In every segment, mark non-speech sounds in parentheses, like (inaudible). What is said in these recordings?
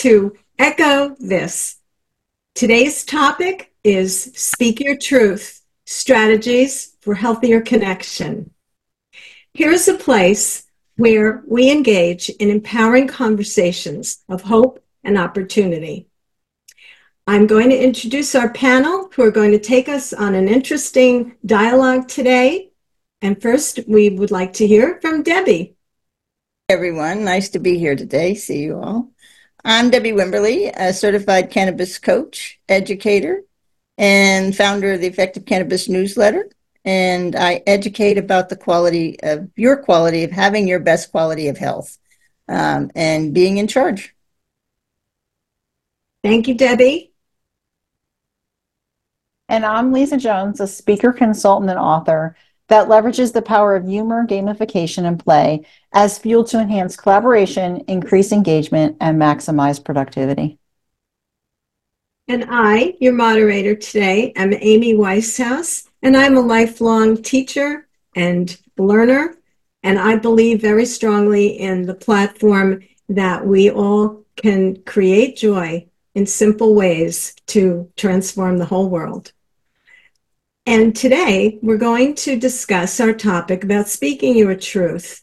to Echo This. Today's topic is Speak Your Truth Strategies for Healthier Connection. Here's a place where we engage in empowering conversations of hope and opportunity. I'm going to introduce our panel who are going to take us on an interesting dialogue today. And first, we would like to hear from Debi. Everyone, nice to be here today. See you all. I'm Debi Wimberley, a certified cannabis coach, educator, and founder of the Effective Cannabis newsletter and I educate about the quality of your quality of having your best quality of health um, and being in charge. Thank you, Debi. And I'm Lisa Jones, a speaker, consultant, and author that leverages the power of humor, gamification, and play as fuel to enhance collaboration, increase engagement, and maximize productivity. And I, your moderator today, am Amy Weishaus and I'm a lifelong teacher and learner. And I believe very strongly in the platform that we all can create joy in simple ways to transform the whole world. And today we're going to discuss our topic about speaking your truth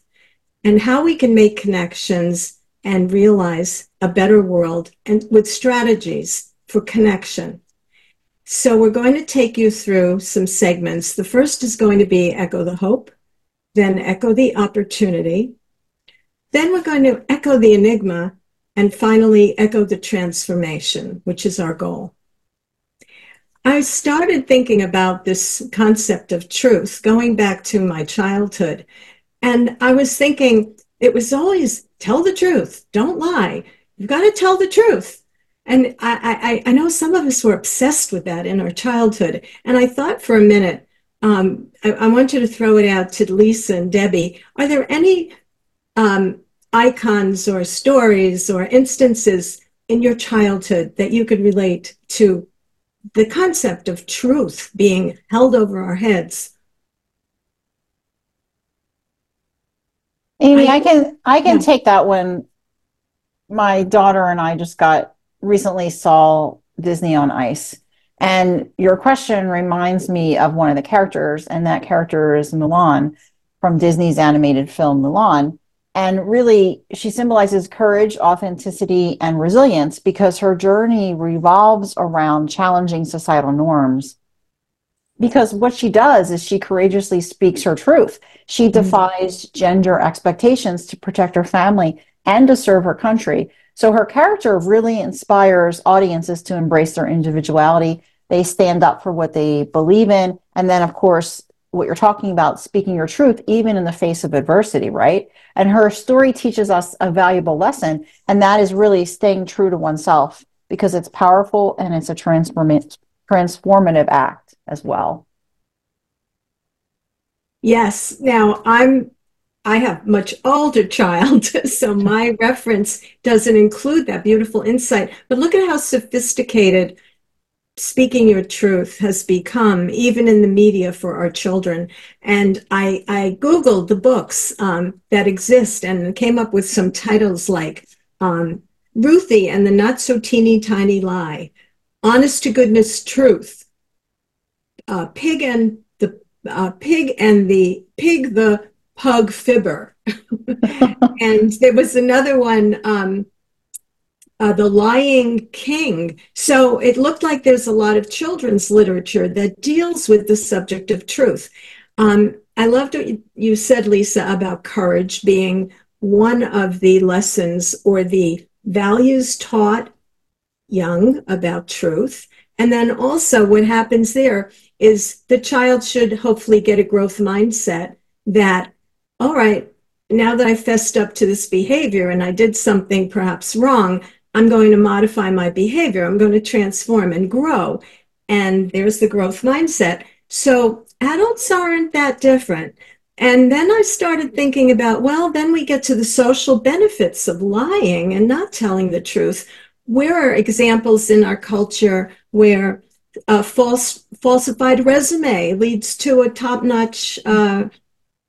and how we can make connections and realize a better world and with strategies for connection. So we're going to take you through some segments. The first is going to be Echo the Hope, then Echo the Opportunity. Then we're going to echo the enigma, and finally echo the transformation, which is our goal. I started thinking about this concept of truth going back to my childhood. And I was thinking it was always tell the truth, don't lie. You've got to tell the truth. And I, I, I know some of us were obsessed with that in our childhood. And I thought for a minute, um, I, I want you to throw it out to Lisa and Debbie. Are there any um, icons or stories or instances in your childhood that you could relate to the concept of truth being held over our heads? Amy, I, I can I can yeah. take that one. My daughter and I just got recently saw Disney on Ice. And your question reminds me of one of the characters, and that character is Mulan from Disney's animated film Mulan. And really, she symbolizes courage, authenticity, and resilience because her journey revolves around challenging societal norms. Because what she does is she courageously speaks her truth. She mm-hmm. defies gender expectations to protect her family and to serve her country. So her character really inspires audiences to embrace their individuality. They stand up for what they believe in. And then, of course, what you're talking about, speaking your truth, even in the face of adversity, right? And her story teaches us a valuable lesson, and that is really staying true to oneself because it's powerful and it's a transform- transformative act as well. Yes. Now, I'm I have much older (laughs) child, so my reference doesn't include that beautiful insight. But look at how sophisticated speaking your truth has become, even in the media for our children. And I, I Googled the books um, that exist and came up with some titles like um, Ruthie and the Not So Teeny Tiny Lie, Honest to Goodness Truth, uh, Pig and the uh, Pig and the Pig the Pug Fibber. (laughs) and there was another one, um, uh, The Lying King. So it looked like there's a lot of children's literature that deals with the subject of truth. Um, I loved what you said, Lisa, about courage being one of the lessons or the values taught young about truth. And then also, what happens there is the child should hopefully get a growth mindset that all right, now that I fessed up to this behavior and I did something perhaps wrong, I'm going to modify my behavior. I'm going to transform and grow. And there's the growth mindset. So adults aren't that different. And then I started thinking about, well, then we get to the social benefits of lying and not telling the truth. Where are examples in our culture where a false falsified resume leads to a top-notch uh,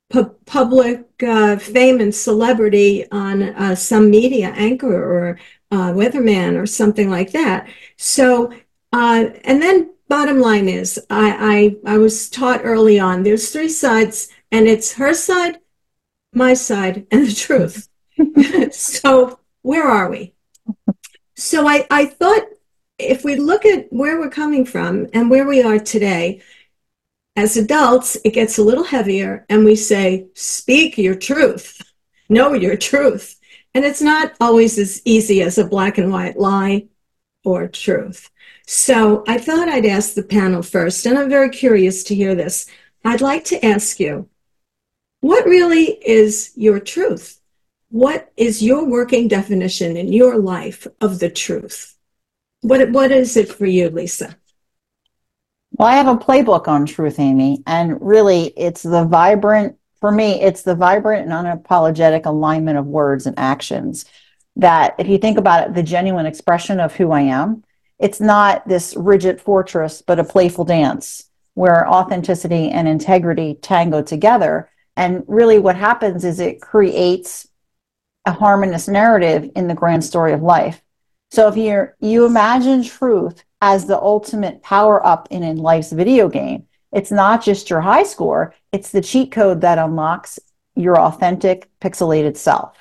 pu- public uh, fame and celebrity on uh, some media anchor or uh, weatherman or something like that. So, uh, and then bottom line is, I, I I was taught early on. There's three sides, and it's her side, my side, (laughs) and the truth. (laughs) so where are we? So I I thought if we look at where we're coming from and where we are today, as adults, it gets a little heavier, and we say, "Speak your truth." Know your truth. And it's not always as easy as a black and white lie or truth. So I thought I'd ask the panel first, and I'm very curious to hear this. I'd like to ask you what really is your truth? What is your working definition in your life of the truth? What, what is it for you, Lisa? Well, I have a playbook on truth, Amy, and really it's the vibrant for me, it's the vibrant and unapologetic alignment of words and actions that, if you think about it, the genuine expression of who I am, it's not this rigid fortress, but a playful dance where authenticity and integrity tango together. And really, what happens is it creates a harmonious narrative in the grand story of life. So if you you imagine truth as the ultimate power up in a life's video game, it's not just your high score, it's the cheat code that unlocks your authentic pixelated self.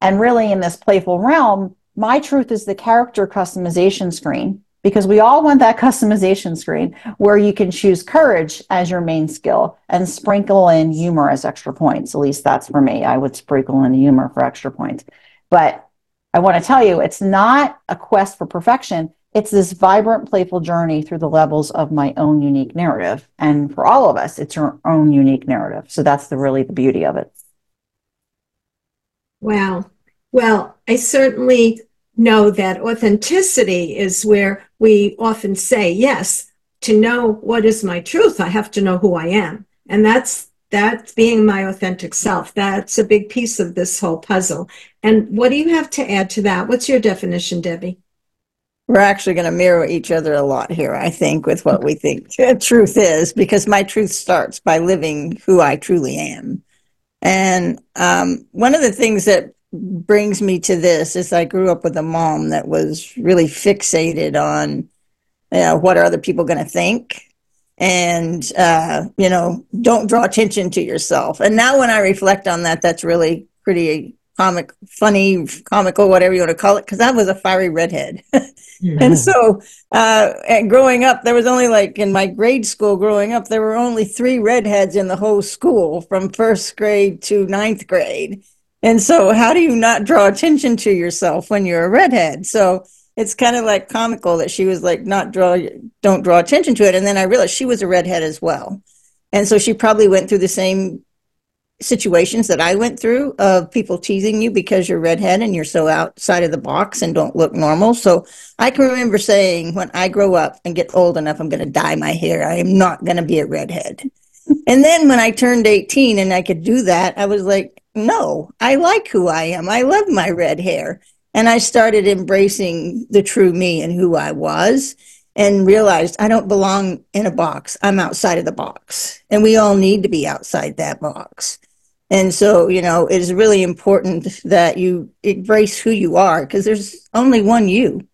And really, in this playful realm, my truth is the character customization screen because we all want that (laughs) customization screen where you can choose courage as your main skill and sprinkle in humor as extra points. At least that's for me. I would sprinkle in humor for extra points. But I want to tell you, it's not a quest for perfection it's this vibrant, playful journey through the levels of my own unique narrative. And for all of us, it's our own unique narrative. So that's the really the beauty of it. Wow. Well, I certainly know that authenticity is where we often say, yes, to know what is my truth, I have to know who I am. And that's that's being my authentic self. That's a big piece of this whole puzzle. And what do you have to add to that? What's your definition, Debi? We're actually going to mirror each other a lot here, I think, with what we think (laughs) truth is, because my truth starts by living who I truly am. And um, one of the things that brings me to this is I grew up with a mom that was really fixated on, you know, what are other people going to think? And, uh, you know, don't draw attention to yourself. And now when I reflect on that, that's really pretty comic, funny, comical, whatever you want to call it, because I was a fiery redhead. mm-hmm. (laughs) And so, uh, and growing up, there was only like in my grade school growing up, there were only three redheads in the whole school from first grade to ninth grade. And so, how do you not draw attention to yourself when you're a redhead? So, it's kind of like comical that she was like, not draw, don't draw attention to it. And then I realized she was a redhead as well. And so she probably went through the same situations that I went through of people teasing you because you're redhead and you're so outside of the box and don't look normal. So I can remember saying, when I grow up and get old enough, I'm going to dye my hair. I am not going to be a redhead. (laughs) and then when I turned 18 and I could do that, I was like, no, I like who I am. I love my red hair. And I started embracing the true me and who I was and realized I don't belong in a box. I'm outside of the box. And we all need to be outside that box. And so, you know, it is really important that you embrace who you are because there's only one you.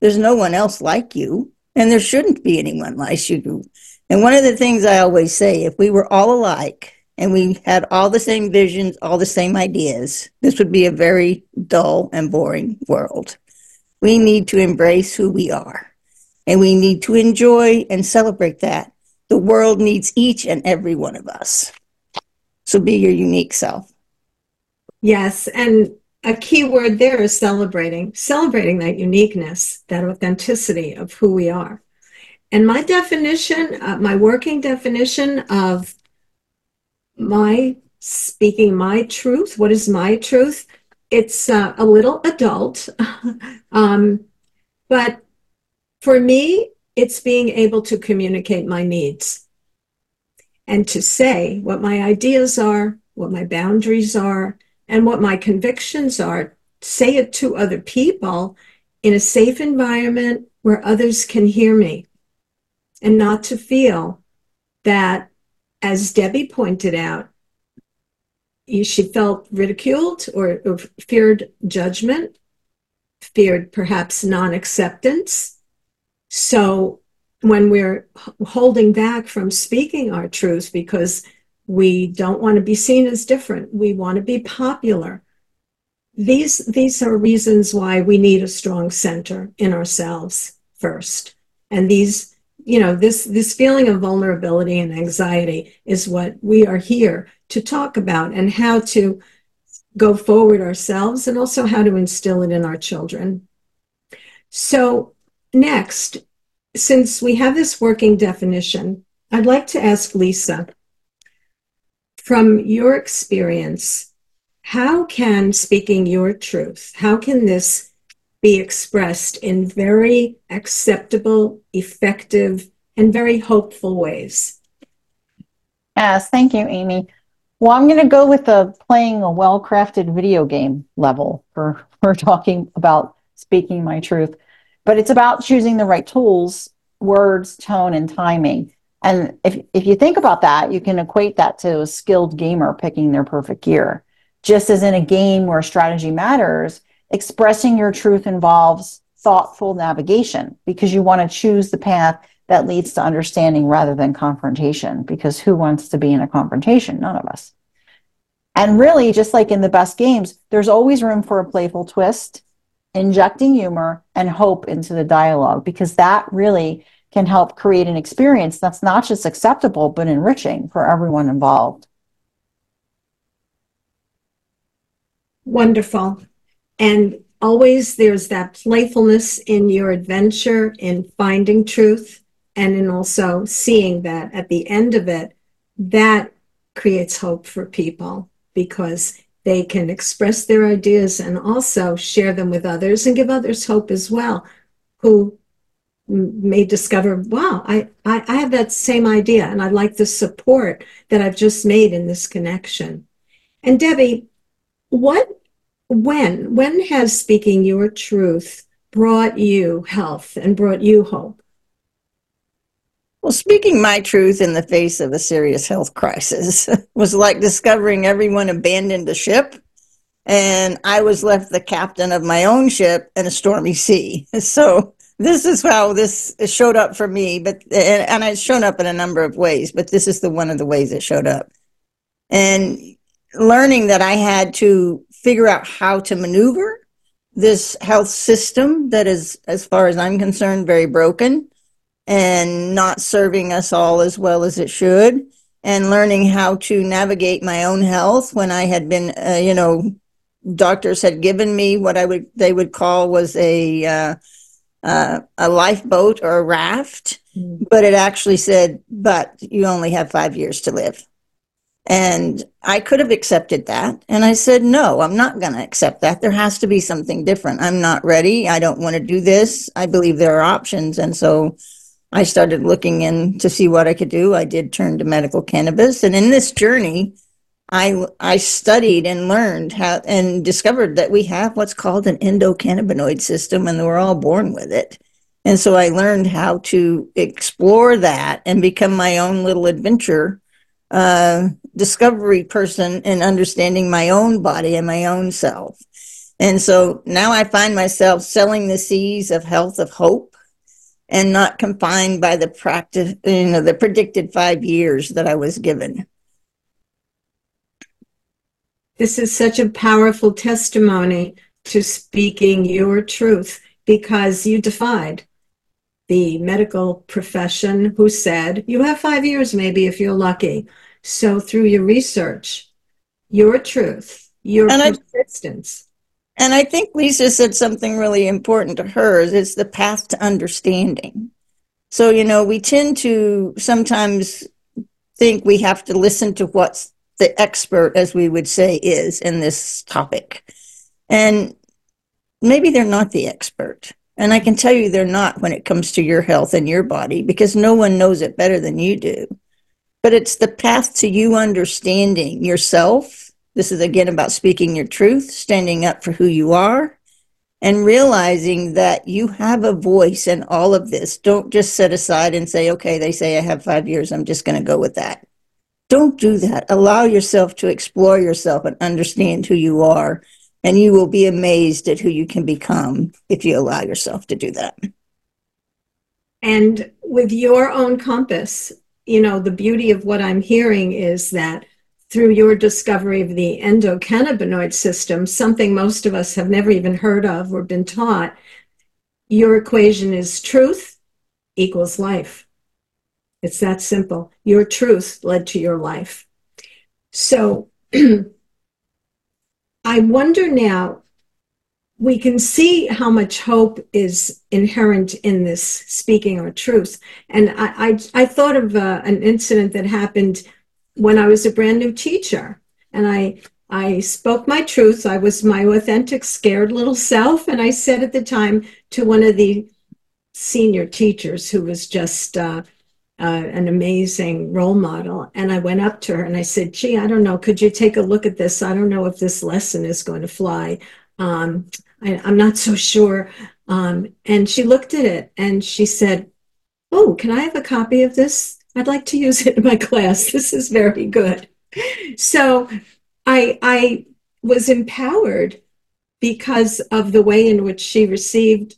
There's no one else like you, and there shouldn't be anyone like you. And one of the things I always say if we were all alike and we had all the same visions, all the same ideas, this would be a very dull and boring world. We need to embrace who we are, and we need to enjoy and celebrate that. The world needs each and every one of us. So be your unique self. Yes. And a key word there is celebrating, celebrating that uniqueness, that authenticity of who we are. And my definition, uh, my working definition of my speaking my truth, what is my truth? It's uh, a little adult. (laughs) um, but for me, it's being able to communicate my needs and to say what my ideas are, what my boundaries are, and what my convictions are. Say it to other people in a safe environment where others can hear me and not to feel that, as Debi pointed out, she felt ridiculed or, or feared judgment. feared perhaps non acceptance. So when we're holding back from speaking our truth because we don't want to be seen as different, we want to be popular. These, these are reasons why we need a strong center in ourselves first. And these, you know, this, this feeling of vulnerability and anxiety is what we are here to talk about and how to go forward ourselves and also how to instill it in our children. So, next, since we have this working definition, I'd like to ask Lisa from your experience, how can speaking your truth, how can this be expressed in very acceptable, effective, and very hopeful ways? Yes, thank you, Amy. Well, I'm going to go with the playing a well crafted video game level for, (laughs) for talking about speaking my truth. But it's about choosing the right tools, words, tone, and timing. And if, if you think about that, you can equate that to a skilled gamer picking their perfect gear. Just as in a game where strategy matters, expressing your truth involves thoughtful navigation because you want to choose the path that leads to understanding rather than confrontation because who wants to be in a confrontation? None of us. And really, just like in the best games, there's always room for a playful twist, injecting humor and hope into the dialogue because that really can help create an experience that's not just acceptable, but enriching for everyone involved. Wonderful. And always there's that playfulness in your adventure in finding truth and in also seeing that at the end of it, that creates hope for people because they can express their ideas and also share them with others and give others hope as well who may discover wow I, I, I have that same idea and i like the support that i've just made in this connection. And debi what when when has speaking your truth brought you health and brought you hope well, speaking my truth in the face of a serious health crisis (laughs) was like discovering everyone abandoned the ship and I was left the captain of my own ship in a stormy sea. (laughs) So this is how this showed up for me, but and, and it's shown up in a number of ways, but this is the one of the ways it showed up. And learning that I had to figure out how to maneuver this health system that is, as far as I'm concerned, very broken and not serving us all as well as it should and learning how to navigate my own health when I had been, uh, you know, doctors had given me what I would they would call was a uh, uh, a lifeboat or a raft, mm-hmm. but it actually said, "But you only have five years to live." And I could have accepted that. And I said, no, I'm not going to accept that. There has to be something different. I'm not ready. I don't want to do this. I believe there are options. And so I started looking in to see what I could do. I did turn to medical cannabis, and in this journey, I I studied and learned how and discovered that we have what's called an endocannabinoid system, and we're all born with it. And so I learned how to explore that and become my own little adventure uh, discovery person in understanding my own body and my own self. And so now I find myself selling the seas of health of hope and not confined by the practice, you know, the predicted five years that I was given. This is such a powerful testimony to speaking your truth because you defied the medical profession who said you have five years maybe if you're lucky. So through your research, your truth, your and persistence, and I think Lisa said something really important to her is it's the path to understanding. So, you know, we tend to sometimes think we have to listen to what the expert, as we would say, is in this topic. And maybe they're not the expert. And I can tell you they're not when it comes to your health and your body because no one knows it better than you do. But it's the path to you understanding yourself this is again about speaking your truth, standing up for who you are, and realizing that you have a voice in all of this. Don't just set aside and say, okay, they say I have five years, I'm just going to go with that. Don't do that. Allow yourself to explore yourself and understand who you are And you will be amazed at who you can become if you allow yourself to do that. And with your own compass, you know, the beauty of what I'm hearing is that through your discovery of the endocannabinoid system, something most of us have never even heard of or been taught, your equation is truth equals life. It's that simple. Your truth led to your life. So (clears throat) I wonder now, we can see how much hope is inherent in this speaking our truth. And I, I, I thought of uh, an incident that happened when I was a brand new teacher. And I, I spoke my truth. I was my authentic, scared little self. And I said at the time to one of the senior teachers who was just uh, uh, an amazing role model. And I went up to her and I said, Gee, I don't know. Could you take a look at this? I don't know if this lesson is going to fly. Um, I, am not so sure. Um, and she looked at it and she said, Oh, can I have a copy of this? I'd like to use it in my class. (laughs) This is very good. So I, I was empowered because of the way in which she received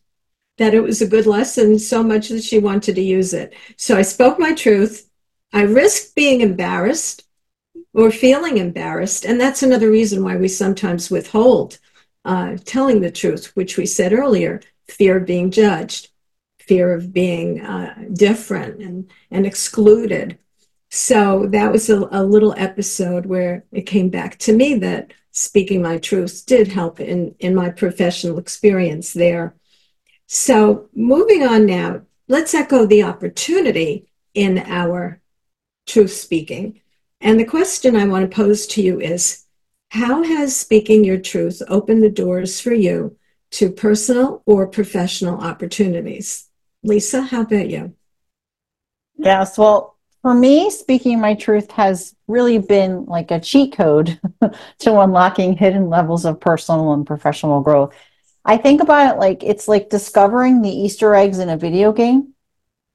that it was a good lesson so much that she wanted to use it. So I spoke my truth. I risked being embarrassed or feeling embarrassed. And that's another reason why we sometimes withhold uh, telling the truth, which we said earlier fear of being judged, fear of being uh, different and, and excluded. So that was a, a little episode where it came back to me that speaking my truth did help in, in my professional experience there. So moving on now, let's echo the opportunity in our truth speaking. And the question I want to pose to you is how has speaking your truth opened the doors for you to personal or professional opportunities? Lisa, how about you? Yes, well, for me, speaking my truth has really been like a cheat code (laughs) to unlocking hidden levels of personal and professional growth. I think about it like it's like discovering the Easter eggs in a video game.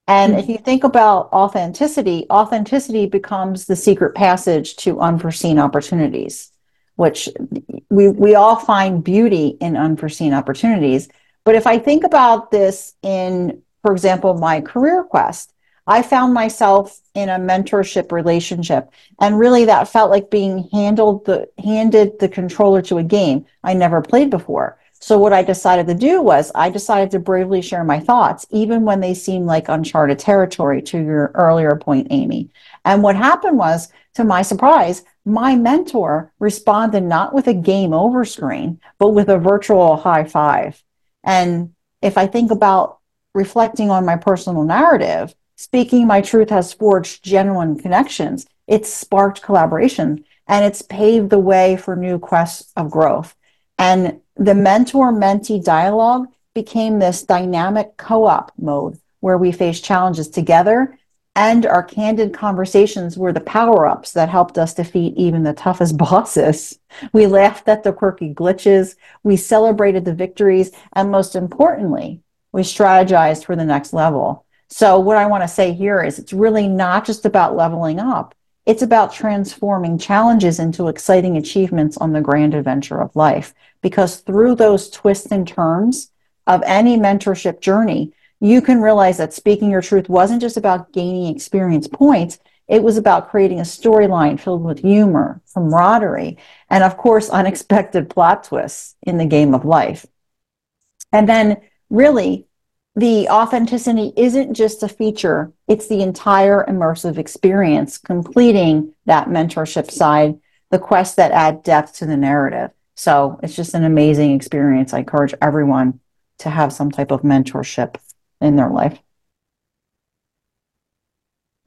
And mm-hmm. if you think about authenticity, authenticity becomes the secret passage to unforeseen opportunities which we we all find beauty in unforeseen opportunities. But if I think about this in, for example, my career quest, I found myself in a mentorship relationship, and really that felt like being handled the handed the controller to a game I never played before. So what I decided to do was I decided to bravely share my thoughts, even when they seemed like uncharted territory. To your earlier point, Amy, and what happened was, to my surprise, my mentor responded not with a game over screen, but with a virtual high five. And if I think about reflecting on my personal narrative, speaking my truth has forged genuine connections. It's sparked collaboration and it's paved the way for new quests of growth. And the mentor mentee dialogue became this dynamic co op mode where we face challenges together and our candid conversations were the power ups that helped us defeat even the toughest (laughs) bosses. We laughed at the quirky glitches, we celebrated the victories, and most importantly, we strategized for the next level. So, what I want to say here is it's really not just about leveling up, it's about transforming challenges into exciting achievements on the grand adventure of life. Because through those twists and turns of any mentorship journey, you can realize that speaking your truth wasn't just about gaining experience points. It was about creating a storyline filled with humor, camaraderie, and of course, unexpected plot twists in the game of life. And then, really, the authenticity isn't just a feature, it's the entire immersive experience, completing that mentorship side, the quests that add depth to the narrative. So it's just an amazing experience. I encourage everyone to have some type of mentorship in their life.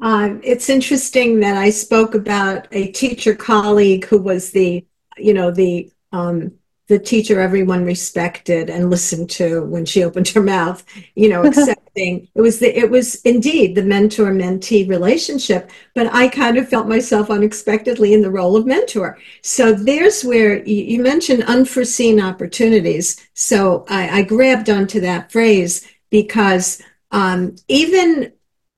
Uh, it's interesting that I spoke about a teacher colleague who was the, you know, the um, the teacher everyone respected and listened to when she opened her mouth. You know, (laughs) accepting it was the it was indeed the mentor mentee relationship. But I kind of felt myself unexpectedly in the role of mentor. So there's where you, you mentioned unforeseen opportunities. So I, I grabbed onto that phrase because um, even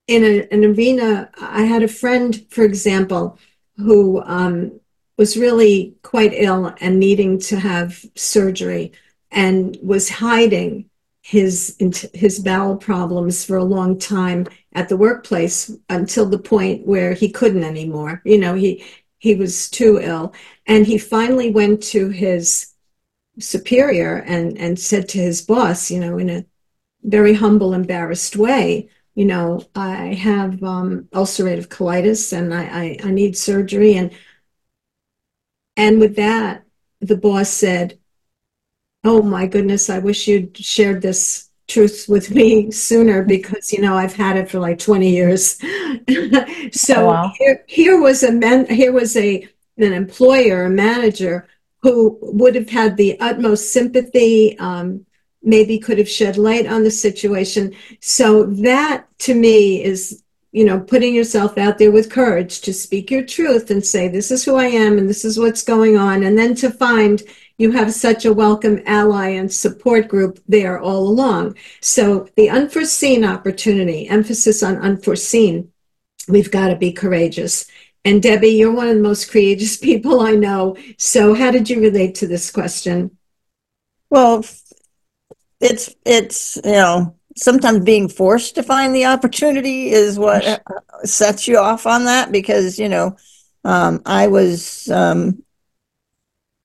in a, an arena, I had a friend, for example, who um, was really quite ill and needing to have surgery and was hiding his his bowel problems for a long time at the workplace until the point where he couldn't anymore. You know he he was too ill. And he finally went to his superior and and said to his boss you know in a very humble embarrassed way you know i have um, ulcerative colitis and I, I i need surgery and and with that the boss said oh my goodness, I wish you'd shared this truth with me (laughs) sooner because you know I've had it for like 20 years. (laughs) so oh, wow. here, here was a men, here was a an employer, a manager who would have had the utmost sympathy, um, maybe could have shed light on the situation. So that to me is you know putting yourself out there with courage to speak your truth and say this is who I am and this is what's going on and then to find you have such a welcome ally and support group there all along. So the unforeseen opportunity, emphasis on unforeseen, we've got to be courageous. And Debi, you're one of the most courageous (laughs) people I know. So how did you relate to this question? Well, it's it's you know sometimes being forced to find the opportunity is what sets you off on that because you know um, I was um,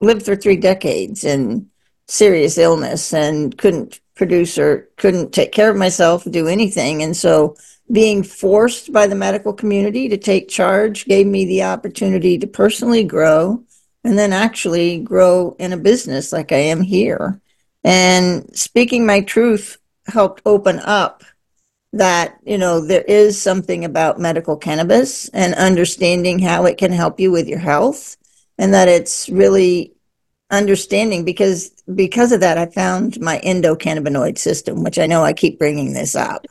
lived for three decades in serious illness and couldn't produce or couldn't take care of myself, do anything. And so being forced by the medical community to take charge gave me the opportunity to personally grow and then actually grow in a business like I am here. And speaking my truth helped open up that, you know, there is something about medical cannabis and understanding how it can help you with your health and that it's really understanding because because of that i found my endocannabinoid system which i know i keep bringing this up.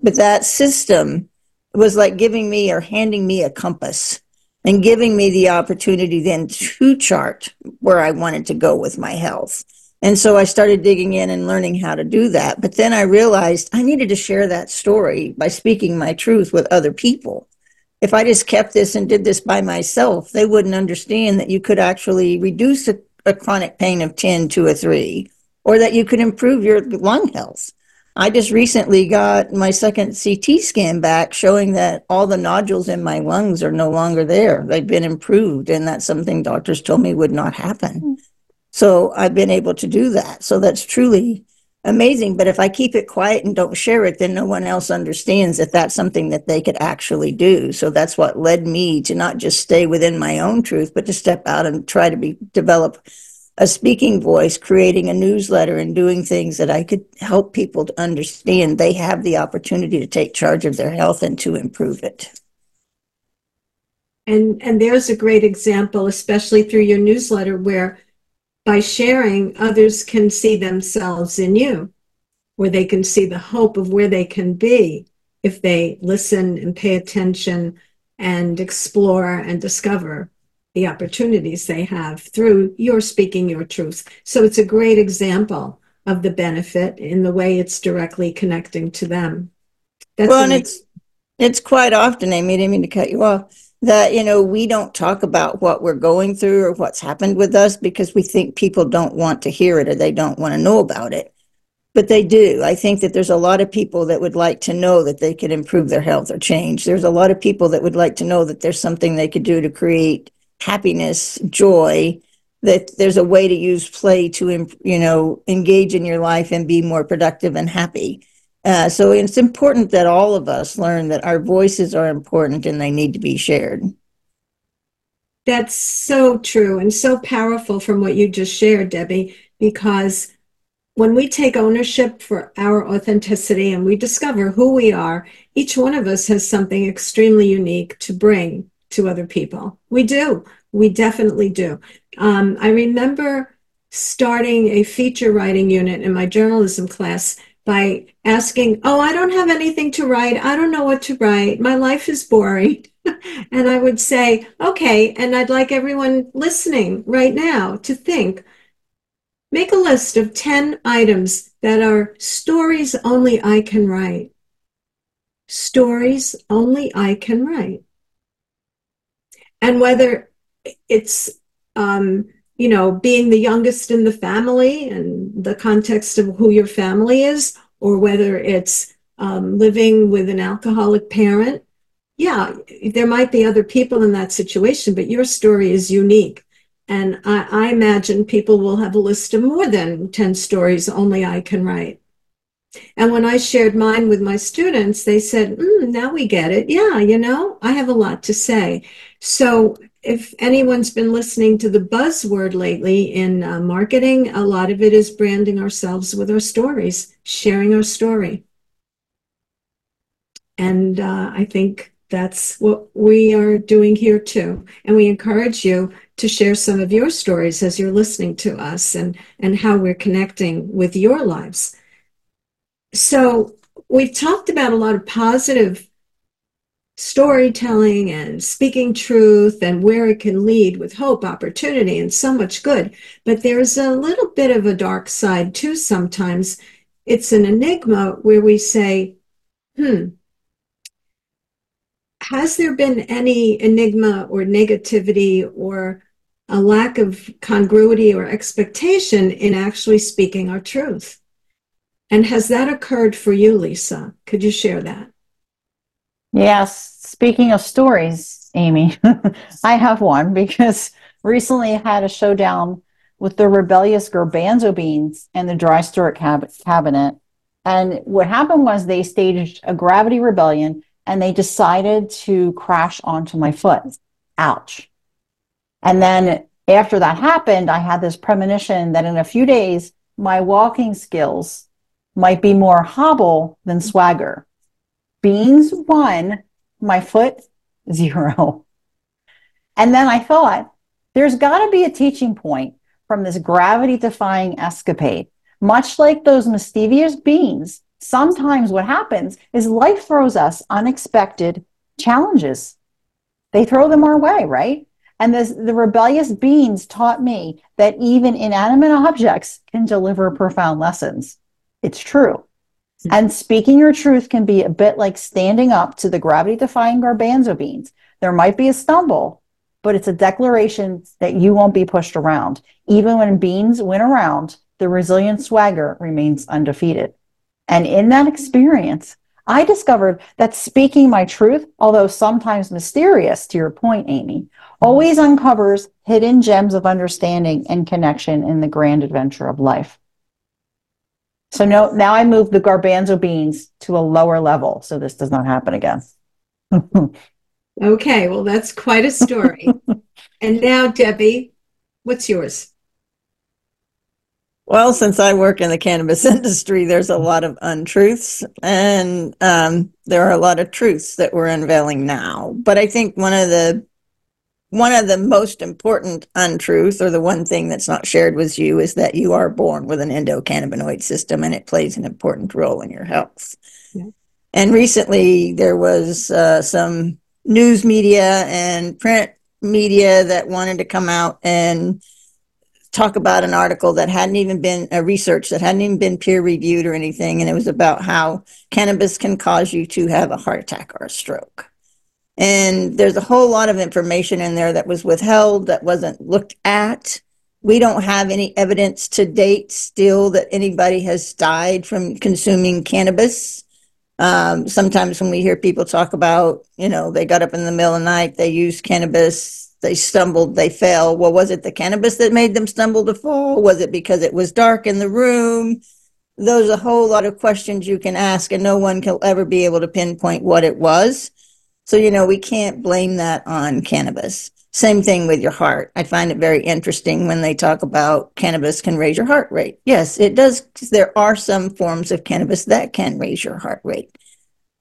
But that system was like giving me or handing me a compass and giving me the opportunity then to chart where i wanted to go with my health and so i started digging in and learning how to do that but then i realized i needed to share that story by speaking my truth with other people if I just kept this and did this by myself, they wouldn't understand that you could actually reduce a a chronic pain of 10 to a 3 or that you could improve your lung health. I just recently got my second CT scan back showing that all the nodules in my lungs are no longer there. They've been improved, and that's something doctors told me would not happen. Hmm. So I've been able to do that. So that's truly amazing. But if I keep it quiet and don't share it, then no one else understands that that's something that they could actually do. So that's what led me to not just stay within my own truth, but to step out and try to be develop a speaking voice, creating a newsletter and doing things that I could help people to understand they have the opportunity to take charge of their health and to improve it. And and there's a great example, especially through your newsletter, where by sharing, others can see themselves in you, where they can see the hope of where they can be if they listen and pay attention and explore and discover the opportunities they have through your speaking your truth. So it's a great example of the benefit in the way it's directly connecting to them. That's well, and it's it's quite often, Amy, I didn't mean to cut you off that you know we don't talk about what we're going through or what's happened with us because we think people don't want to hear it or they don't want to know about it. But they do. I think that there's a lot of people that would like to know that they could improve their health or change. There's a lot of people that would like to know that there's something they could do to create happiness joy that there's a way to use play to you know engage in your life and be more productive and happy uh, so it's important that all of us learn that our voices are important and they need to be shared. That's so true and so powerful from what you just shared, Debi, because when we take ownership for our authenticity and we discover who we are, each one of us has something extremely unique to bring to other people. We do. We definitely do. Um, I remember starting a feature writing unit in my journalism class by asking, Oh, I don't have anything to write. I don't know what to write. My life is boring. (laughs) and I would say, Okay. And I'd like everyone listening right now to think make a list of 10 items that are stories only I can write. Stories only I can write. And whether it's um, you know, being the youngest in the family and the context of who your family is, or whether it's um, living with an alcoholic parent. Yeah, there might be other people in that situation, but your story is unique. And I, I imagine people will have a list of more than 10 stories only I can write. And when I shared mine with my students, they said, mm, now we get it. Yeah, you know, I have a lot to say. So if anyone's been listening to the buzzword lately in uh, marketing, a lot of it is branding ourselves with our stories, sharing our story. And uh, I think that's what we are doing here too. And we encourage you to share some of your stories as you're listening to us and, and how we're connecting with your lives. So we've talked about a lot of positive storytelling and speaking truth and where it can lead with hope, opportunity, and so much good. But there's a little bit of a dark side too sometimes. It's an enigma where we say, hmm, has there been any enigma or negativity or a lack of congruity or expectation in actually speaking our truth? And has that occurred for you, Lisa? Could you share that? Yes. Speaking of stories, Amy, (laughs) I have one because (laughs) recently I had a showdown with the rebellious garbanzo beans and the dry storage cab- cabinet. And what happened was they staged a gravity rebellion and they decided to crash onto my foot. Ouch. And then after that happened, I had this premonition that in a few days, my walking skills might be more hobble than swagger. Beans one, my foot (laughs) zero. And then I thought, there's got to be a teaching point from this gravity defying escapade. Much like those mischievous beans, sometimes what happens is life throws us unexpected challenges. They throw them our way, right? And this, the rebellious beans taught me that even inanimate objects can deliver profound lessons. It's true. And speaking your truth can be a bit like standing up to the gravity defying garbanzo beans. There might be a stumble, but it's a declaration that you won't be pushed around. Even when beans win around, the resilient swagger remains undefeated. And in that experience, I discovered that speaking my truth, although sometimes mysterious, to your point, Amy, always uncovers hidden gems of understanding and connection in the grand adventure of life. So no, now I move the garbanzo beans to a lower level so this does not happen again. (laughs) okay, well, that's quite a story. (laughs) and now, Debi, what's yours? Well, since I work in the cannabis (laughs) industry, there's a lot of untruths, and um, there are a lot of truths that we're unveiling now. But I think one of the one of the most important untruths, or the one thing that's not shared with you, is that you are born with an endocannabinoid system and it plays an important role in your health. Yeah. And recently, there was uh, some news media and print media that wanted to come out and talk about an article that hadn't even been a research that hadn't even been peer reviewed or anything and it was about how cannabis can cause you to have a heart attack or a stroke and there's a whole lot of information in there that was withheld, that wasn't looked at. We don't have any evidence to date still that anybody has died from consuming cannabis. Um, sometimes when we hear people talk about, you know, they got up in the middle of the night, they used cannabis, they stumbled, they fell. Well, was it the cannabis that made them stumble to fall? Was it because it was dark in the room? Those are a whole lot of questions you can ask, and no one can ever be able to pinpoint what it was. So, you know, we can't blame that on cannabis. Same thing with your heart. I find it very interesting when they talk about cannabis can raise your heart rate. Yes, it does. There are some forms of cannabis that can raise your heart rate.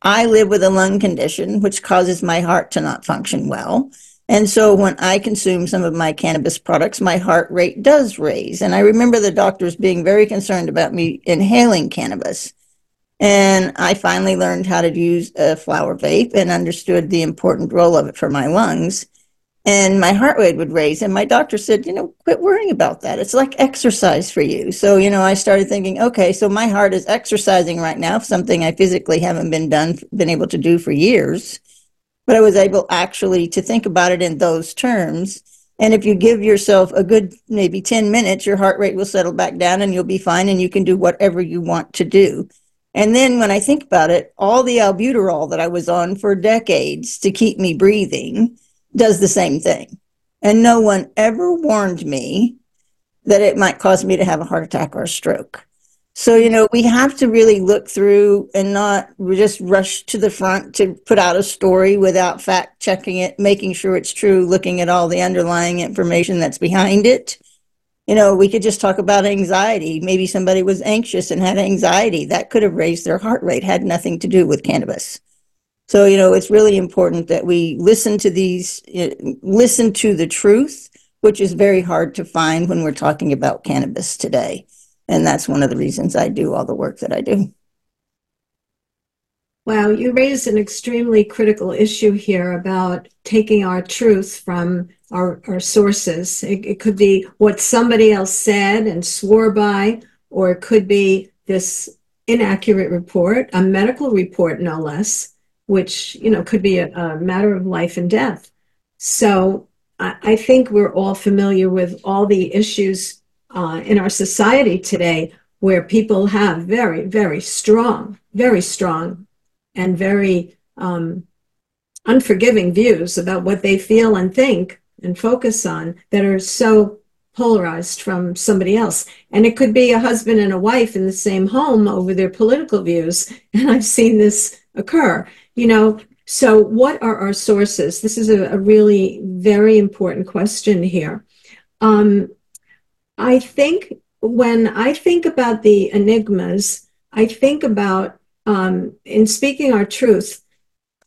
I live with a lung condition, which causes my heart to not function well. And so when I consume some of my cannabis products, my heart rate does raise. And I remember the doctors being very concerned about me inhaling cannabis. And I finally learned how to use a flower vape and understood the important role of it for my lungs. And my heart rate would raise. And my doctor said, you know, quit worrying about that. It's like exercise for you. So, you know, I started thinking, okay, so my heart is exercising right now, something I physically haven't been done, been able to do for years. But I was able actually to think about it in those terms And if you give yourself a good maybe 10 minutes, your heart rate will settle back down and you'll be fine and you can do whatever you want to do. And then when I think about it, all the albuterol that I was on for decades to keep me breathing does the same thing. And no one ever warned me that it might cause me to have a heart attack or a stroke. So, you know, we have to really look through and not just rush to the front to put out a story without fact checking it, making sure it's true, looking at all the underlying information that's behind it. You know, we could just talk about anxiety. Maybe somebody was anxious and had anxiety. That could have raised their heart rate, had nothing to do with cannabis. So, you know, it's really important that we listen to these, listen to the truth, which is very hard to find when we're talking about cannabis today. And that's one of the reasons I do all the work that I do. Wow, you raise an extremely critical issue here about taking our truth from our, our sources. It, it could be what somebody else said and swore by, or it could be this inaccurate report, a medical report, no less, which you know could be a, a matter of life and death. So I, I think we're all familiar with all the issues uh, in our society today where people have very, very strong, very strong, and very um, unforgiving views about what they feel and think and focus on that are so polarized from somebody else. And it could be a husband and a wife in the same home over their political views. (laughs) And I've seen this occur, you know. So, what are our sources? This is a, a really very important question here. Um, I think when I think about the enigmas, I think about, um, in speaking our truth,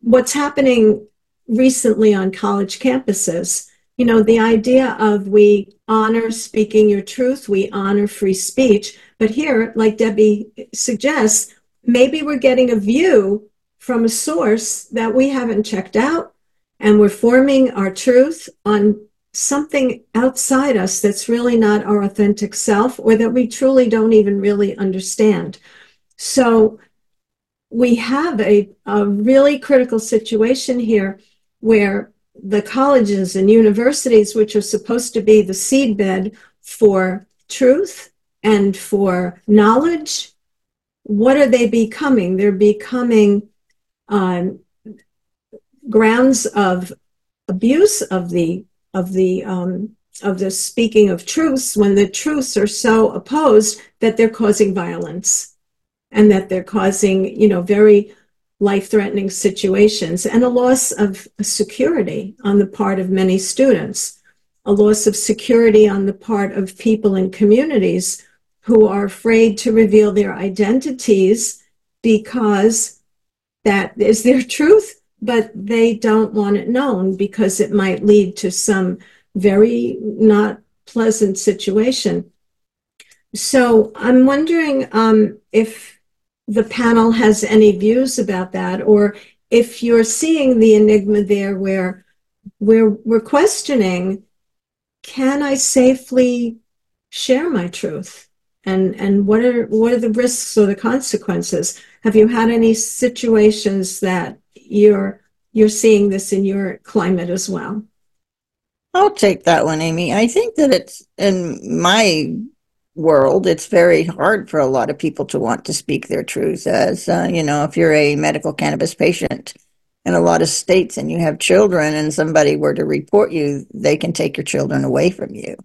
what's happening recently on college campuses. You know, the idea of we honor speaking your truth, we honor free speech. But here, like Debi suggests, maybe we're getting a view from a source that we haven't checked out, and we're forming our truth on something outside us that's really not our authentic self or that we truly don't even really understand. So we have a, a really critical situation here where the colleges and universities, which are supposed to be the seedbed for truth and for knowledge, what are they becoming? They're becoming um, grounds of abuse of the of the um, of the speaking of truths when the truths are so opposed that they're causing violence and that they're causing you know very life-threatening situations and a loss of security on the part of many students a loss of security on the part of people in communities who are afraid to reveal their identities because that is their (laughs) truth but they don't want it known because it might lead to some very not pleasant situation. So I'm wondering um, if the panel has any views about that, or if you're seeing the enigma there where we're, we're questioning can I safely share my truth? And, and what are what are the risks or the consequences? Have you had any situations that you're you're seeing this in your climate as well. I'll take that one, Amy. I think that it's in my world, it's very hard for a lot of people to want to speak their truth. As uh, you know, if you're a medical cannabis patient in a lot of states and you have children and somebody were to report you, they can take your children away from you.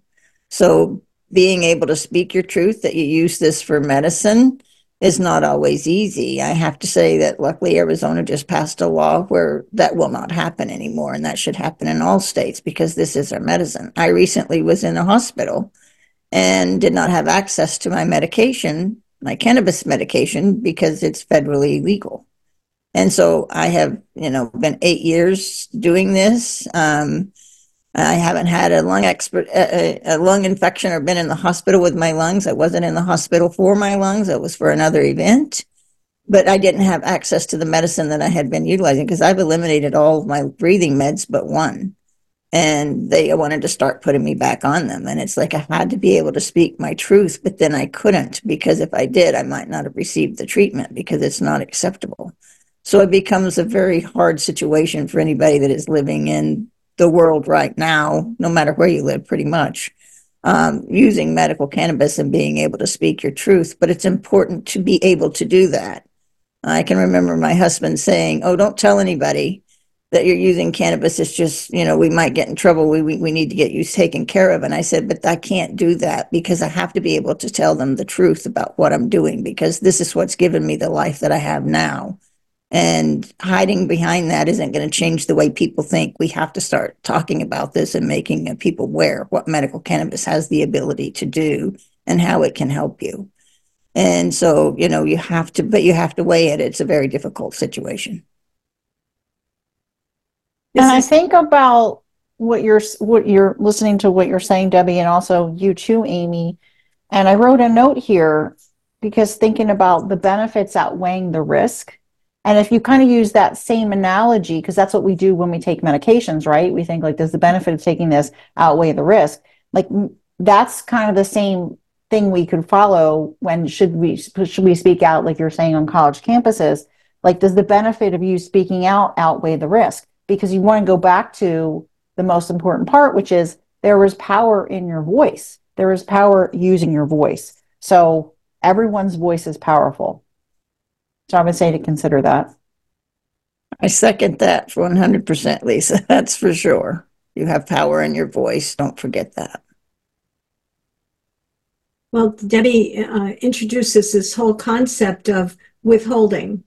So being able to speak your truth that you use this for medicine is not always easy. I have to say that luckily Arizona just passed a law where that will not happen anymore, and that should happen in all states because this is our medicine. I recently was in a hospital and did not have access to my medication, my cannabis medication, because it's federally legal. And so I have, you know, been eight years doing this. Um, I haven't had a lung expert, a, a, lung infection or been in the hospital with my lungs. I wasn't in the hospital for my lungs. It was for another event, but I didn't have access to the medicine that I had been utilizing because I've eliminated all of my breathing meds but one. And they wanted to start putting me back on them. And it's like I had to be able to speak my truth, but then I couldn't because if I did, I might not have received the treatment because it's not acceptable. So it becomes a very hard situation for anybody that is living in the world right now, no matter where you live, pretty much, um, using medical cannabis and being able to speak your truth. But it's important to be able to do that. I can remember my husband saying, "Oh, don't tell anybody." That you're using cannabis it's just you know we might get in trouble. We, we, we need to get you taken care of. And i said but i can't do that because i have to be able to tell them the truth about what i'm doing because this is what's given me the life that i have now. And hiding behind that isn't going to change the way people think. We have to start talking about this and making uh, people aware what medical cannabis has the ability to do and how it can help you. And so you know you have to but you have to weigh it. It's a very difficult situation and I think about what you're what you're listening to what you're saying, Debi, and also you too, Amy. And I wrote a note here because thinking about the benefits outweighing the risk. And if you kind of use that same analogy, because that's what we do when we take medications, right? We think like, does the benefit of taking this outweigh the risk? Like that's kind of the same thing we could follow when should we should we speak out like you're saying on college campuses like does the benefit of you speaking out outweigh the risk because you want to go back to the most important part, which is there is power in your voice. There is power using your voice. So everyone's voice is powerful. So I would say to consider that. I second that for 100%, Lisa. (laughs) That's for sure. You have power in your voice. Don't forget that. Well, Debi uh, introduces this whole concept of withholding.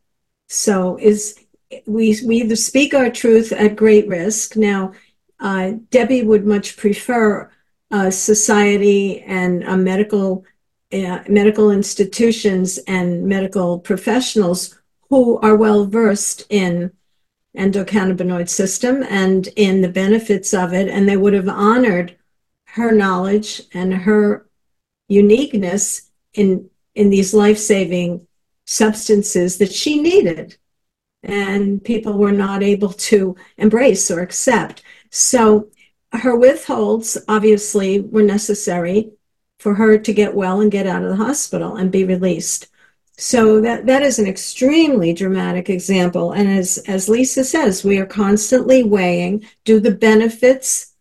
So, is we we speak our truth at great risk. Now, uh, Debi would much prefer uh, society and uh, medical medical institutions and medical professionals who are well versed in endocannabinoid system and in the benefits of it, and they would have honored her knowledge and her uniqueness in in these life saving substances that she needed and people were not able to embrace or accept. So her withholds obviously were necessary for her to get well and get out of the hospital and be released. So that, that is an extremely dramatic example. And as, as Lisa says, we are constantly weighing do the benefits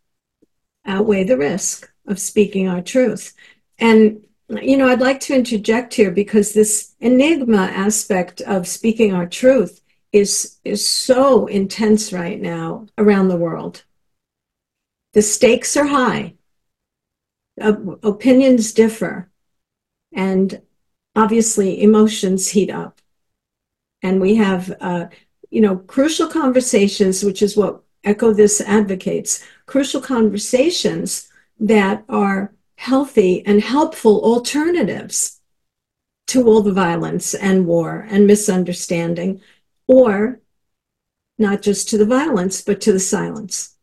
outweigh the risk of speaking our truth? And, you know, I'd like to interject here because this enigma aspect of speaking our truth is is so intense right now around the world. The stakes are high. opinions differ. And obviously emotions heat up. And we have uh, you know crucial conversations which is what echo this advocates crucial conversations that are healthy and helpful alternatives to all the violence and war and misunderstanding or not just to the violence, but to the silence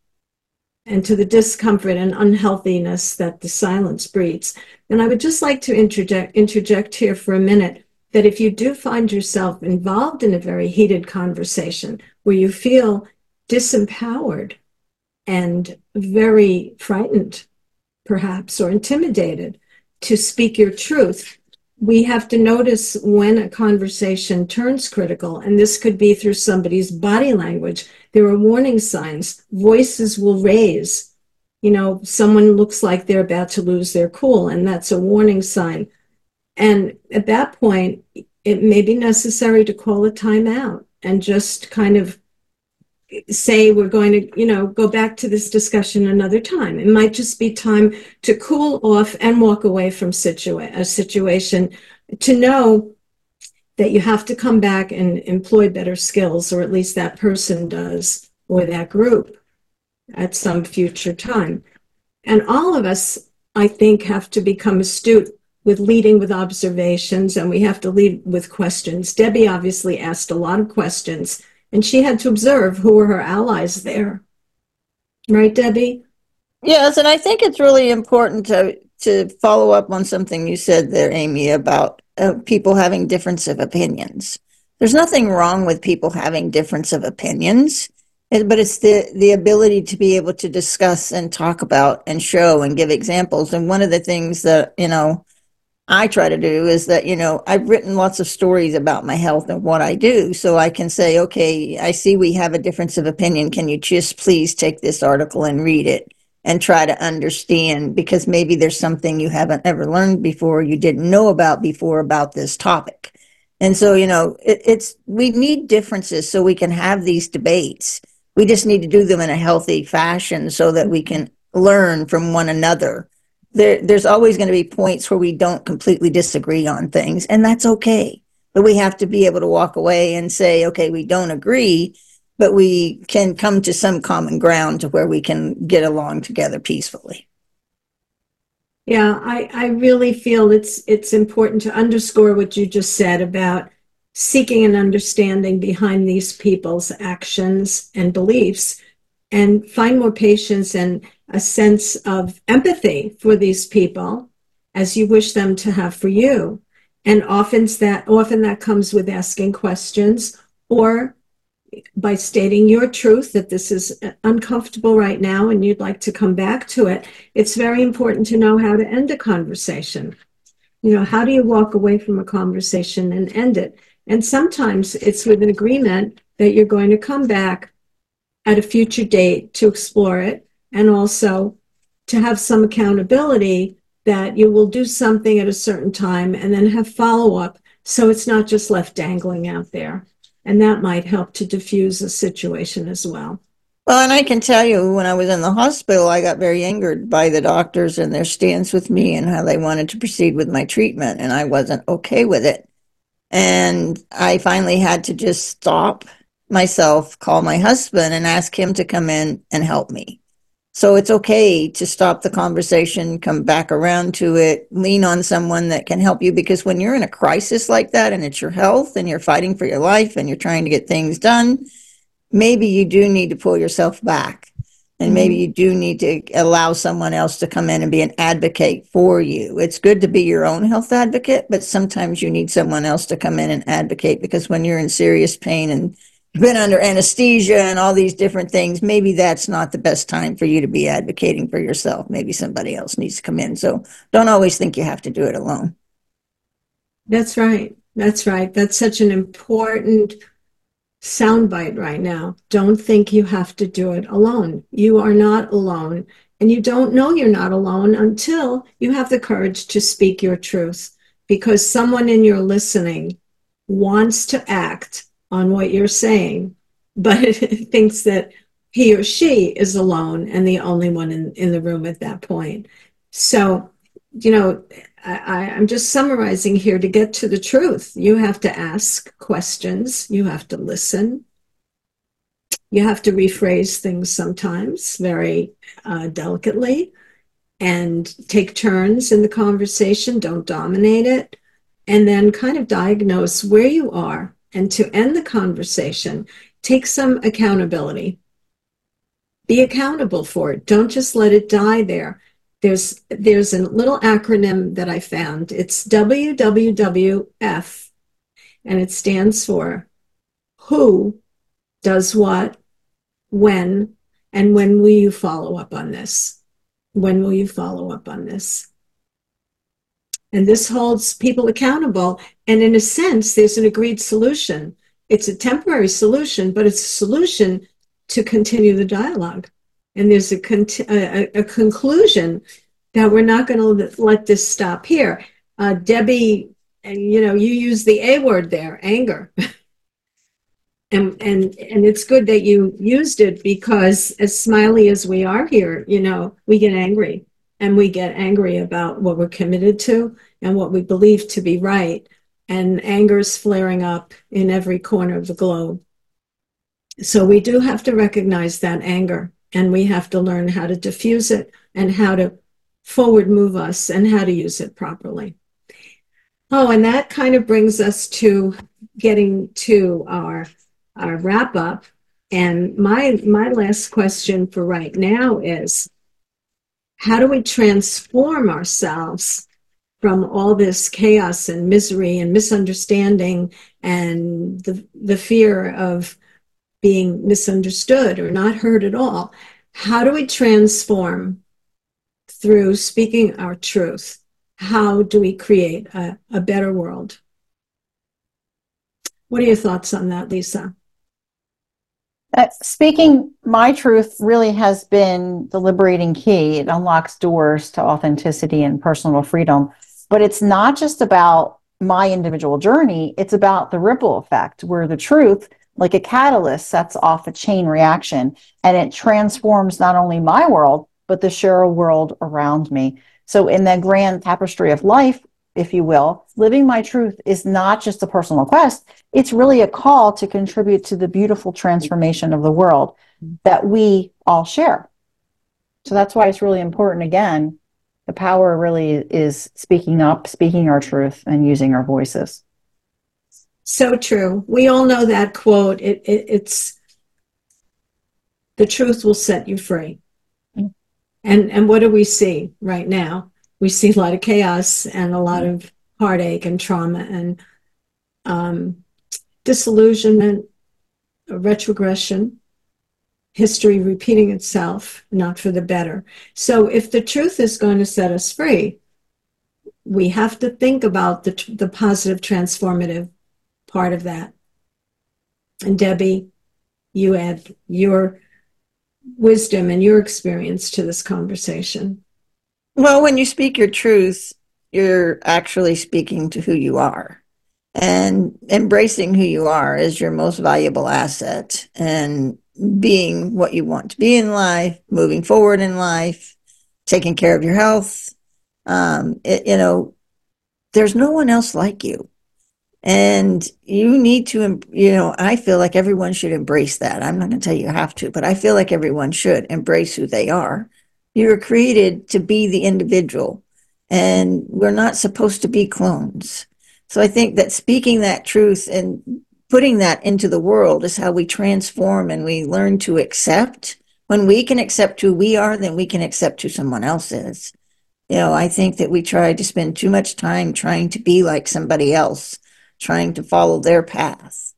and to the discomfort and unhealthiness that the silence breeds. And I would just like to interject, interject here for a minute that if you do find yourself involved in a very heated conversation where you feel disempowered and very frightened, perhaps, or intimidated to speak your truth, we have to notice when a conversation turns critical, and this could be through somebody's body language. There are warning signs. Voices will raise. You know, someone looks like they're about to lose their cool, and that's a warning sign. And at that point, it may be necessary to call a timeout and just kind of say we're going to, you know, go back to this discussion another time. It might just be time to cool off and walk away from situa- a situation to know that you have to come back and employ better skills, or at least that person does, or that group at some future time. And all of us, I think, have to become astute with leading with observations and we have to lead with questions. Debi obviously asked a lot of questions and she had to observe who were her allies there. Right, Debi? Yes, and I think it's really important to to follow up on something you said there, Amy, about uh, people having difference of opinions. There's nothing wrong with people having difference of opinions, but it's the the ability to be able to discuss and talk about and show and give examples. And one of the things that you know I try to do is that, you know, I've written lots of stories about my health and what I do. So I can say, okay, I see we have a difference of opinion. Can you just please take this article and read it and try to understand? Because maybe there's something you haven't ever learned before, you didn't know about before about this topic. And so, you know, it, it's, we need differences so we can have these debates. We just need to do them in a healthy fashion so that we can learn from one another there, there's always going to be points where we don't completely disagree on things, and that's okay. But we have to be able to walk away and say, okay, we don't agree, but we can come to some common ground to where we can get along together peacefully. Yeah, I, I really feel it's it's important to underscore what you just said about seeking an understanding behind these people's actions and beliefs and find more patience and a sense of empathy for these people as you wish them to have for you. And often that often that comes with asking questions or by stating your truth that this is uncomfortable right now and you'd like to come back to it. It's very important to know how to end a conversation. You know, how do you walk away from a conversation and end it? And sometimes it's with an agreement that you're going to come back at a future date to explore it and also to have some accountability that you will do something at a certain time and then have follow up so it's not just left dangling out there. And that might help to diffuse a situation as well. Well, and I can tell you, when I was in the hospital, I got very angered by the doctors and their stance with me and how they wanted to proceed with my treatment, and I wasn't okay with it. And I finally had to just stop myself, call my husband, and ask him to come in and help me. So it's okay to stop the conversation, come back around to it, lean on someone that can help you because when you're in a crisis like that and it's your health and you're fighting for your life and you're trying to get things done, maybe you do need to pull yourself back. And mm-hmm. maybe you do need to allow someone else to come in and be an advocate for you. It's good to be your own health advocate, but sometimes you need someone else to come in and advocate because when you're in serious pain and been under anesthesia and all these different things, maybe that's not the best time for you to be advocating for yourself. Maybe somebody else needs to come in. So don't always think you have to do it alone. That's right. That's right. That's such an important soundbite right now. Don't think you have to do it alone. You are not alone. And you don't know you're not alone until you have the courage to speak your truth because someone in your listening wants to act on what you're saying, but (laughs) it thinks that he or she is alone and the only one in, in the room at that point. So, you know, I, I'm just summarizing here to get to the truth. You have to ask questions, you have to listen, you have to rephrase things sometimes very uh, delicately and take turns in the conversation, don't dominate it, and then kind of diagnose where you are and to end the conversation, take some accountability. Be accountable for it. Don't just let it die there. There's there's a little acronym that I found. It's WWWF, and it stands for who does what, when, and when will you follow up on this? When will you follow up on this? And this holds people accountable. And in a sense, there's an agreed solution. It's a temporary solution, but it's a solution to continue the dialogue. And there's a, con- a, a conclusion that we're not going to let this stop here. Uh, Debi, you know, you use the A word there, anger. (laughs) and and and it's good that you used it because as smiley as we are here, you know, we get angry and we get angry about what we're committed to and what we believe to be right. And anger is flaring up in every corner of the globe. So we do have to recognize that anger and we have to learn how to diffuse it and how to forward move us and how to use it properly. Oh, and that kind of brings us to getting to our, our wrap up. And my, my last question for right now is how do we transform ourselves from all this chaos and misery and misunderstanding and the, the fear of being misunderstood or not heard at all? How do we transform through speaking our truth how do we create a, a better world? What are your thoughts on that, Lisa? Uh, speaking my truth really has been the liberating key. It unlocks doors to authenticity and personal freedom. But it's not just about my individual journey, it's about the ripple effect where the truth, like a catalyst, sets off a chain reaction and it transforms not only my world, but the sharer world around me. So, in the grand tapestry of life, if you will, living my truth is not just a personal quest, it's really a call to contribute to the beautiful transformation of the world that we all share. So that's why it's really important. Again, the power really is speaking up, speaking our truth, and using our voices. So true. We all know that quote. It, it, it's the truth will set you free. And and what do we see right now? we see a lot of chaos and a lot of heartache and trauma and um, disillusionment, retrogression, history repeating itself, not for the better. So, if the truth is going to set us free, we have to think about the, the positive, transformative part of that. And Debi, you add your wisdom and your experience to this conversation. Well, when you speak your truth, you're actually speaking to who you are. And embracing who you are is your most valuable asset and being what you want to be in life, moving forward in life, taking care of your health. Um, it, you know, there's no one else like you. And you need to, you know, I feel like everyone should embrace that. I'm not going to tell you you have to, but I feel like everyone should embrace who they are you were created to be the individual, and we're not supposed to be clones. So I think that speaking that truth and putting that into the world is how we transform and we learn to accept. When we can accept who we are, then we can accept who someone else is. You know, I think that we try to spend too much time trying to be like somebody else, trying to follow their path.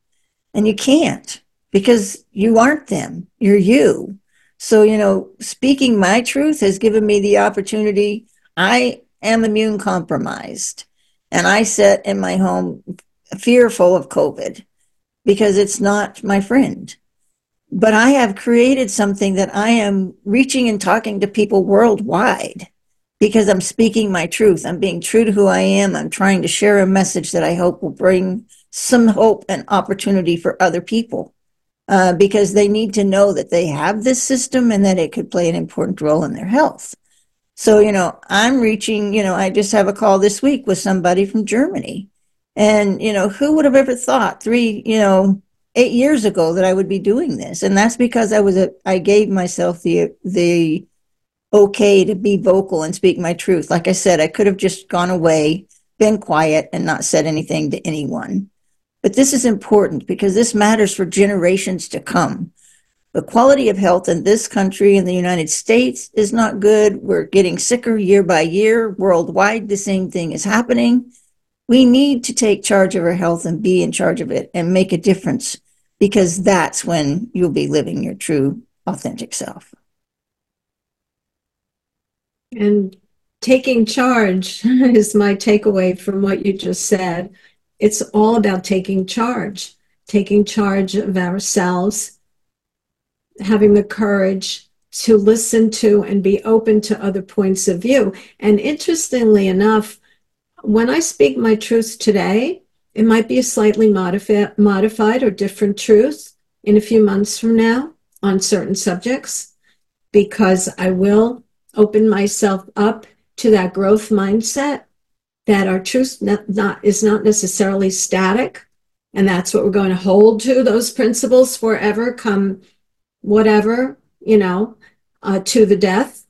And you can't because you aren't them. You're you. So, you know, speaking my truth has given me the opportunity. I am immune compromised and I sit in my home fearful of COVID because it's not my friend. But I have created something that I am reaching and talking to people worldwide because I'm speaking my truth. I'm being true to who I am. I'm trying to share a message that I hope will bring some hope and opportunity for other people uh, because they need to know that they have this system and that it could play an important role in their health. So, you know, I'm reaching, you know, I just have a call this week with somebody from Germany. And, you know, who would have ever thought three, you know, eight years ago that I would be doing this? And that's because I was a, I gave myself the, the okay to be vocal and speak my truth. Like I said, I could have just gone away, been quiet, and not said anything to anyone. But this is important because this matters for generations to come. The quality of health in this country, in the United States, is not good. We're getting sicker year by year. Worldwide, the same thing is happening. We need to take charge of our health and be in charge of it and make a difference because that's when you'll be living your true, authentic self. And taking charge (laughs) is my takeaway from what you just said it's all about taking charge, taking charge of ourselves, having the courage to listen to and be open to other points of view. And interestingly enough, when I speak my truth today, it might be a slightly modifi- modified or different truth in a few months from now on certain subjects because I will open myself up to that growth mindset that our truth not, not, is not necessarily static and that's what we're going to hold to those principles forever come whatever you know uh, to the death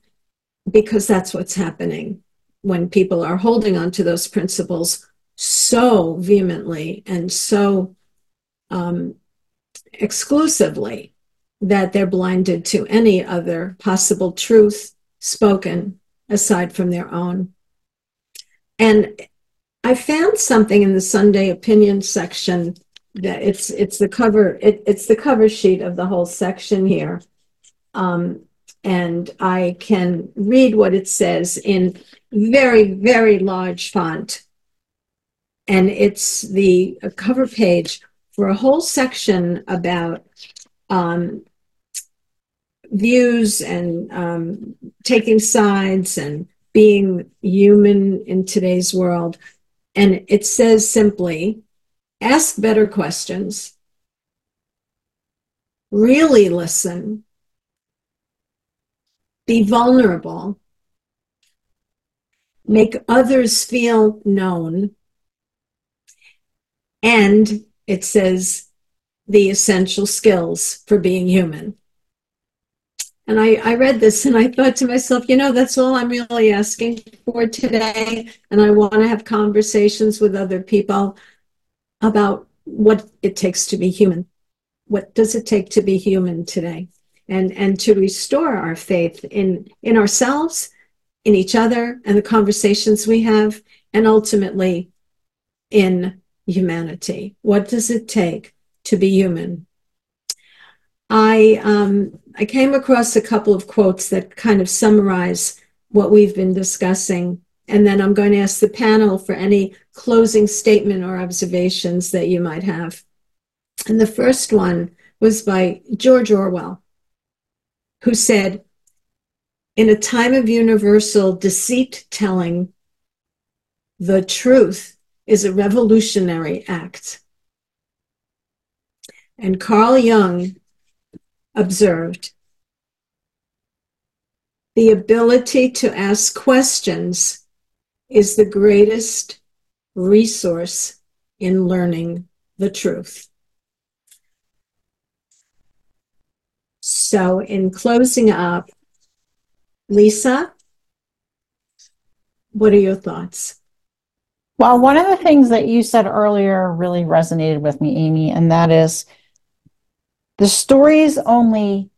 because that's what's happening when people are holding on to those principles so vehemently and so um, exclusively that they're blinded to any other possible truth spoken aside from their own. And I found something in the Sunday opinion section that it's it's the cover it, it's the cover sheet of the whole section here. Um, and I can read what it says in very, very large font. And it's the cover page for a whole section about um, views and um, taking sides and being human in today's world. And it says simply ask better questions, really listen, be vulnerable, make others feel known, and it says the essential skills for being human. And I, I read this and I thought to myself, you know, that's all I'm really asking for today. And I want to have conversations with other people about what it takes to be human. What does it take to be human today? And, and to restore our faith in, in ourselves, in each other, and the conversations we have, and ultimately in humanity. What does it take to be human? I um, I came across a couple of quotes that kind of summarize what we've been discussing, and then I'm going to ask the panel for any closing statement or observations that you might have. And the first one was by George Orwell, who said, "In a time of universal deceit telling, the truth is a revolutionary act." And Carl Jung observed. The ability to ask questions is the greatest resource in learning the truth. So, in closing up, Lisa, what are your thoughts? Well, one of the things that you said earlier really resonated with me, Amy, and that is the stories only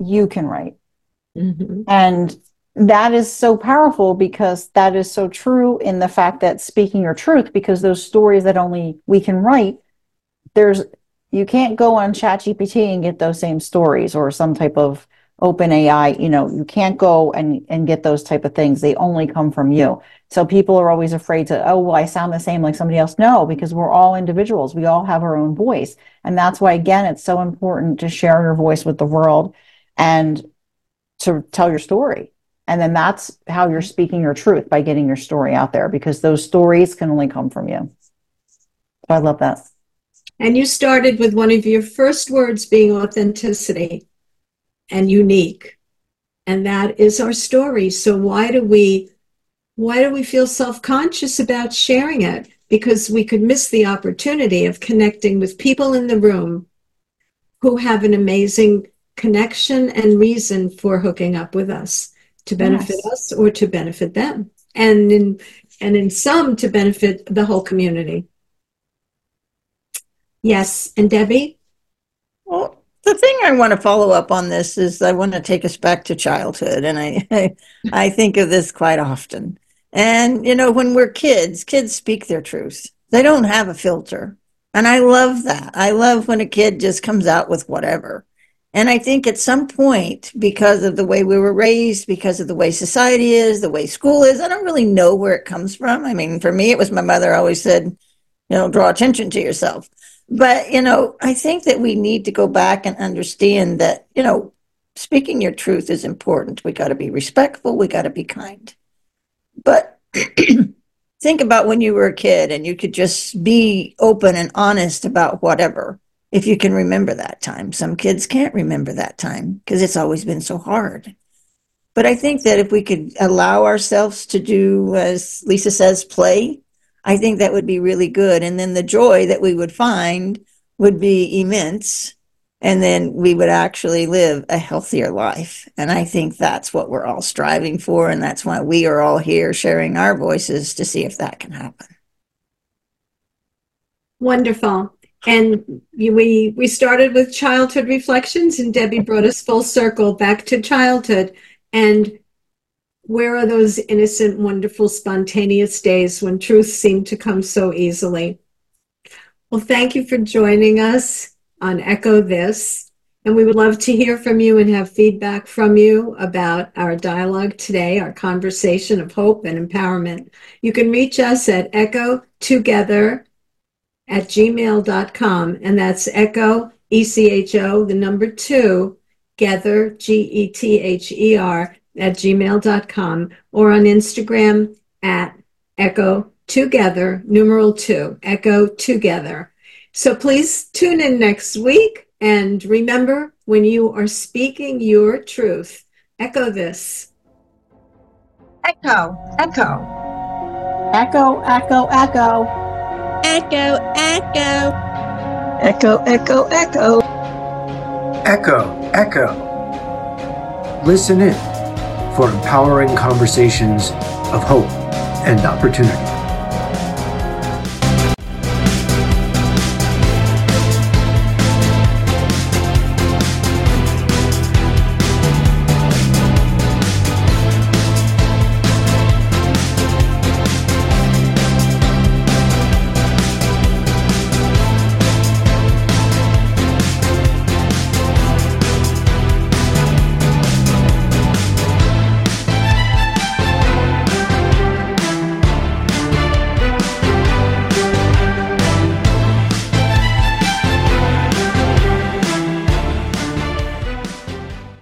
you can write. Mm-hmm. And that is so powerful because that is so true in the fact that speaking your truth, because those stories that only we can write, there's you can't go on ChatGPT and get those same stories or some type of open AI, you know, you can't go and, and get those type of things. They only come from you. So people are always afraid to, oh, well, I sound the same like somebody else. No, because we're all individuals. We all have our own voice. And that's why, again, it's so important to share your voice with the world and to tell your story. And then that's how you're speaking your truth by getting your story out there because those stories can only come from you. So I love that. And you started with one of your first words being authenticity and unique. And that is our story. So why do we why do we feel self-conscious about sharing it? Because we could miss the opportunity of connecting with people in the room who have an amazing connection and reason for hooking up with us to benefit yes. us or to benefit them. And in and in some to benefit the whole community. Yes, and Debi? Well, the thing I want to follow up on this is I want to take us back to childhood, and I, I, I think of this quite often. And you know, when we're kids, kids speak their truth. They don't have a filter, and I love that. I love when a kid just comes out with whatever. And I think at some point, because of the way we were raised, because of the way society is, the way school is, I don't really know where it comes from. I mean, for me, it was my mother always said, you know, draw attention to yourself. But, you know, I think that we need to go back and understand that, you know, speaking your truth is important. We got to be respectful, we got to be kind. But (clears throat) think about when you were a kid and you could just be open and honest about whatever. If you can remember that time, some kids can't remember that time because it's always been so hard. But I think that if we could allow ourselves to do, as Lisa says, play, I think that would be really good. And then the joy that we would find would be immense. And then we would actually live a healthier life. And I think that's what we're all striving for. And that's why we are all here sharing our voices to see if that can happen. Wonderful. And we we started with childhood reflections, and Debi brought us full circle back to childhood. And where are those innocent, wonderful, spontaneous days when truth seemed to come so easily? Well, thank you for joining us on Echo This. And we would love to hear from you and have feedback from you about our dialogue today, our conversation of hope and empowerment. You can reach us at echo together at gmail.com. And that's echo, E C H O, the number two, gether, G E T H E R, at gmail.com or on Instagram at echo together, numeral two, echo together. So please tune in next week and remember when you are speaking your truth, echo this. Echo, echo. Echo, echo, echo. Echo, echo. Echo, echo, echo. Echo, echo. Listen in for empowering conversations of hope and opportunity.